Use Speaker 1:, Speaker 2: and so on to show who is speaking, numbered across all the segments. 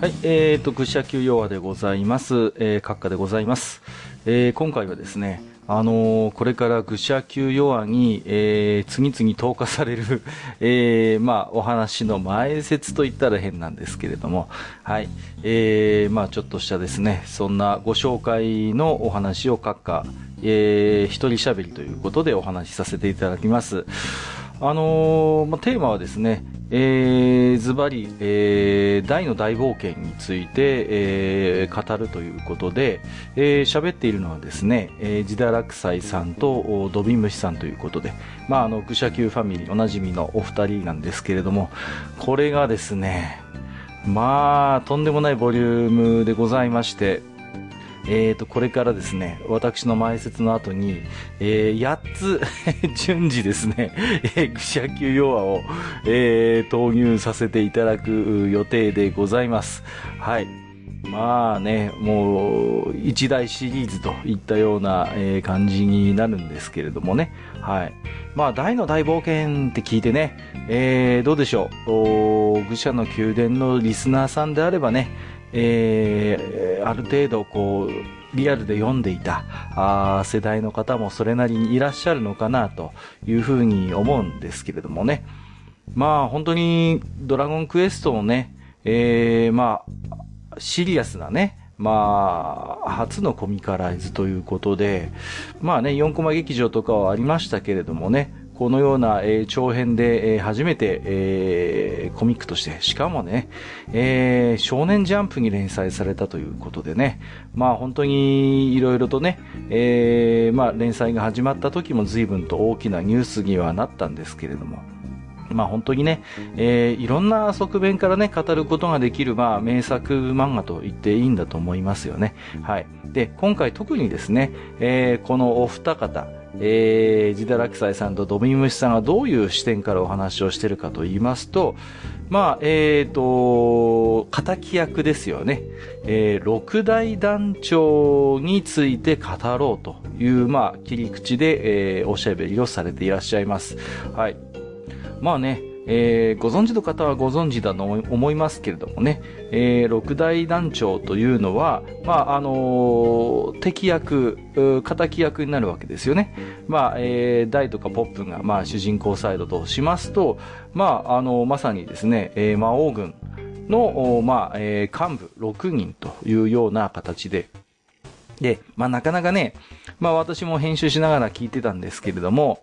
Speaker 1: はい、えーと、愚者級弱でございます。えー、閣下でございます。えー、今回はですね、あのー、これから愚者級弱に、えー、次々投下される、えー、まあ、お話の前説と言ったら変なんですけれども、はい、えー、まあ、ちょっとしたですね、そんなご紹介のお話を閣下、えー、一人喋りということでお話しさせていただきます。あのー、まあ、テーマはですね、えー、ズバリ、えー、大の大冒険について、えー、語るということで、えー、喋っているのはですね、えー、ジダラクサイさんとドビムシさんということで、まあ、あの、愚者級ファミリーおなじみのお二人なんですけれども、これがですね、まあ、とんでもないボリュームでございまして、えーと、これからですね、私の前説の後に、えー、8つ 順次ですね、えー、愚者級弱を、えー、投入させていただく予定でございます。はい。まあね、もう、一大シリーズといったような、えー、感じになるんですけれどもね。はい。まあ、大の大冒険って聞いてね、えー、どうでしょう。愚者の宮殿のリスナーさんであればね、えー、ある程度こう、リアルで読んでいたあ世代の方もそれなりにいらっしゃるのかなというふうに思うんですけれどもね。まあ本当にドラゴンクエストのね、えー、まあ、シリアスなね、まあ、初のコミカライズということで、まあね、4コマ劇場とかはありましたけれどもね、このような、えー、長編で、えー、初めて、えー、コミックとして、しかもね、え、少年ジャンプに連載されたということでね、まあ本当にいろいろとね、え、まあ連載が始まった時も随分と大きなニュースにはなったんですけれども、まあ本当にね、えー、いろんな側面からね、語ることができる、まあ名作漫画と言っていいんだと思いますよね。はい。で、今回特にですね、えー、このお二方、えー、ジダラクサイさんとドミムシさんがどういう視点からお話をしてるかと言いますと、まあ、えっ、ー、と、仇役ですよね。えー、六大団長について語ろうという、まあ、切り口で、えー、おしゃべりをされていらっしゃいます。はい。まあね、えー、ご存知の方はご存知だと思いますけれどもね、えー、六大団長というのは、まあ、あのー、敵役、敵役になるわけですよね。まあ、えー、大とかポップが、まあ、主人公サイドとしますと、まあ、あのまさにですね、えー、魔王軍の、まあ、えー、幹部6人というような形で、で、まあ、なかなかね、まあ、私も編集しながら聞いてたんですけれども、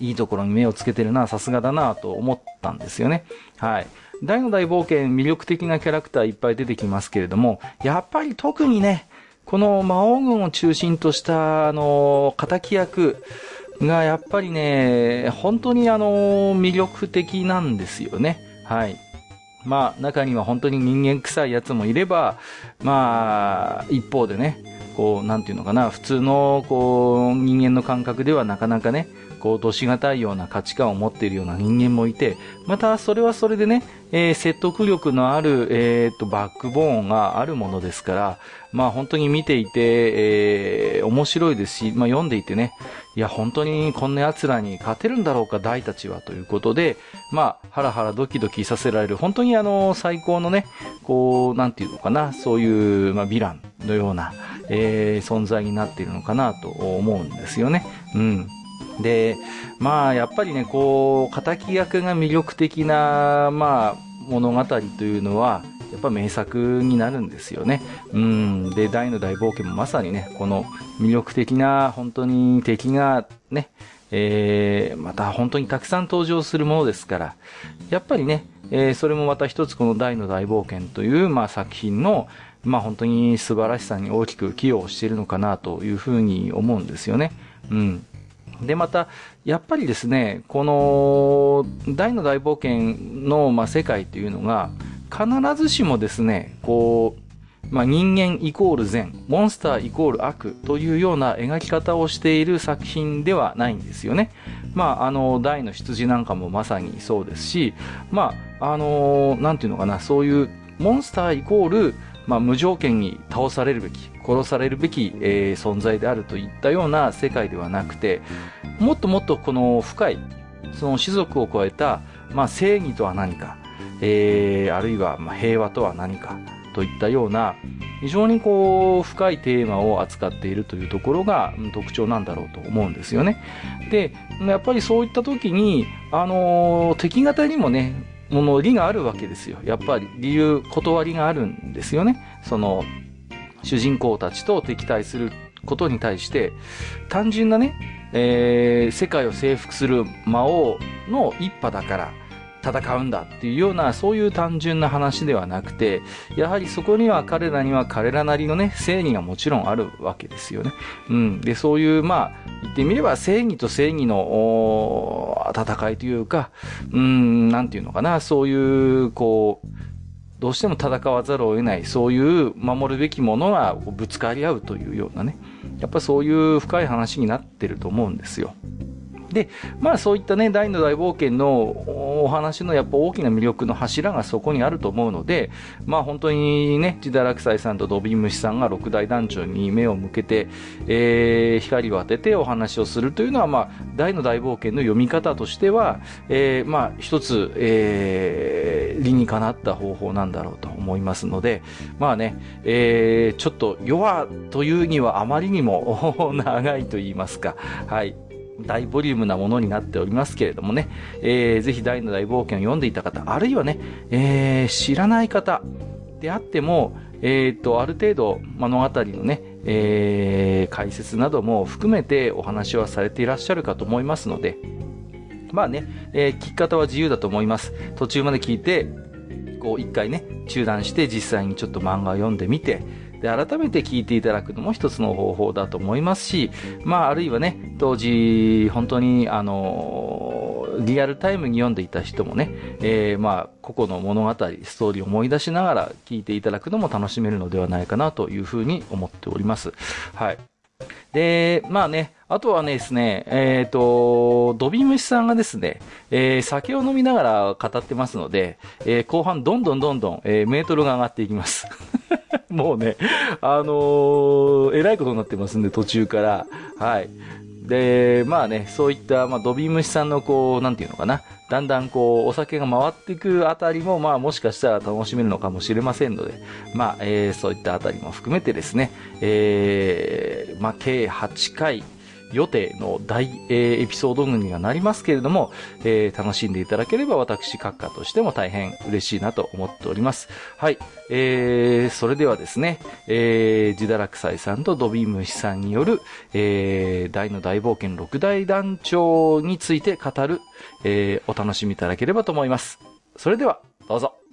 Speaker 1: いいところに目をつけてるな、さすがだなと思ったんですよね。はい。大の大冒険、魅力的なキャラクターいっぱい出てきますけれども、やっぱり特にね、この魔王軍を中心とした、あの、仇役がやっぱりね、本当にあの、魅力的なんですよね。はい。まあ、中には本当に人間臭いやつもいれば、まあ、一方でね、こう、なんていうのかな、普通の、こう、人間の感覚ではなかなかね、こう、どしがたいような価値観を持っているような人間もいて、またそれはそれでね、えー、説得力のある、えー、っと、バックボーンがあるものですから、まあ本当に見ていて、えー、面白いですし、まあ読んでいてね、いや本当にこんな奴らに勝てるんだろうか、大たちはということで、まあ、ハラハラドキドキさせられる、本当にあの、最高のね、こう、なんていうのかな、そういう、まあ、ヴィランのような、えー、存在になっているのかなと思うんですよね。うん。で、まあ、やっぱりね、こう、仇役が魅力的な、まあ、物語というのは、やっぱ名作になるんですよね。うん。で、大の大冒険もまさにね、この魅力的な、本当に敵がね、えー、また本当にたくさん登場するものですから、やっぱりね、えー、それもまた一つこの大の大冒険という、まあ、作品の、まあ、本当に素晴らしさに大きく寄与しているのかなというふうに思うんですよね。うん。で、また、やっぱりですね、この、大の大冒険の、まあ、世界というのが、必ずしもですね、こう、まあ、人間イコール善、モンスターイコール悪というような描き方をしている作品ではないんですよね。まあ、あの、大の羊なんかもまさにそうですし、まあ、あの、なんていうのかな、そういうモンスターイコール、まあ、無条件に倒されるべき、殺されるべき、えー、存在であるといったような世界ではなくて、もっともっとこの深い、その種族を超えた、まあ、正義とは何か、えー、あるいはまあ平和とは何か、といったような、非常にこう、深いテーマを扱っているというところが特徴なんだろうと思うんですよね。で、やっぱりそういった時に、あの、敵方にもね、もの理があるわけですよ。やっぱり理由、断りがあるんですよね。その、主人公たちと敵対することに対して、単純なね、えー、世界を征服する魔王の一派だから戦うんだっていうような、そういう単純な話ではなくて、やはりそこには彼らには彼らなりのね、正義がもちろんあるわけですよね。うん。で、そういう、まあ、言ってみれば正義と正義の戦いというか、うん、なんていうのかな、そういう、こう、どうしても戦わざるを得ない、そういう守るべきものがぶつかり合うというようなね、やっぱそういう深い話になってると思うんですよ。で、まあそういったね、大の大冒険のお話のやっぱ大きな魅力の柱がそこにあると思うので、まあ本当にね、ジダラクサイさんとドビンムシさんが六大団長に目を向けて、えー、光を当ててお話をするというのは、まあ、大の大冒険の読み方としては、えー、まあ一つ、えー、理にかなった方法なんだろうと思いますので、まあね、えー、ちょっと弱というにはあまりにも 長いと言いますか、はい。大ボリュームなものになっておりますけれどもね、えー、ぜひ大の大冒険を読んでいた方、あるいはね、えー、知らない方であっても、えっ、と、ある程度物語のね、えー、解説なども含めてお話はされていらっしゃるかと思いますので、まあね、えー、聞き方は自由だと思います。途中まで聞いて、こう一回ね、中断して実際にちょっと漫画を読んでみて、で、改めて聞いていただくのも一つの方法だと思いますし、まあ、あるいはね、当時、本当に、あの、リアルタイムに読んでいた人もね、えー、まあ、個々の物語、ストーリーを思い出しながら聞いていただくのも楽しめるのではないかなというふうに思っております。はい。で、まあね、あとはねですね、えっ、ー、と、ドビムシさんがですね、えー、酒を飲みながら語ってますので、えー、後半どんどんどんどん、えー、メートルが上がっていきます。もうね、あのー、えらいことになってますんで、途中から。はい。で、まあね、そういった、まあ、ドビムシさんのこう、なんていうのかな、だんだんこう、お酒が回っていくあたりも、まあもしかしたら楽しめるのかもしれませんので、まあ、えー、そういったあたりも含めてですね、えー、まあ計8回、予定の大、えー、エピソード群にはなりますけれども、えー、楽しんでいただければ私、閣下としても大変嬉しいなと思っております。はい。えー、それではですね、えー、ジダラクサイさんとドビームシさんによる、えー、大の大冒険六大団長について語る、えー、お楽しみいただければと思います。それでは、どうぞ。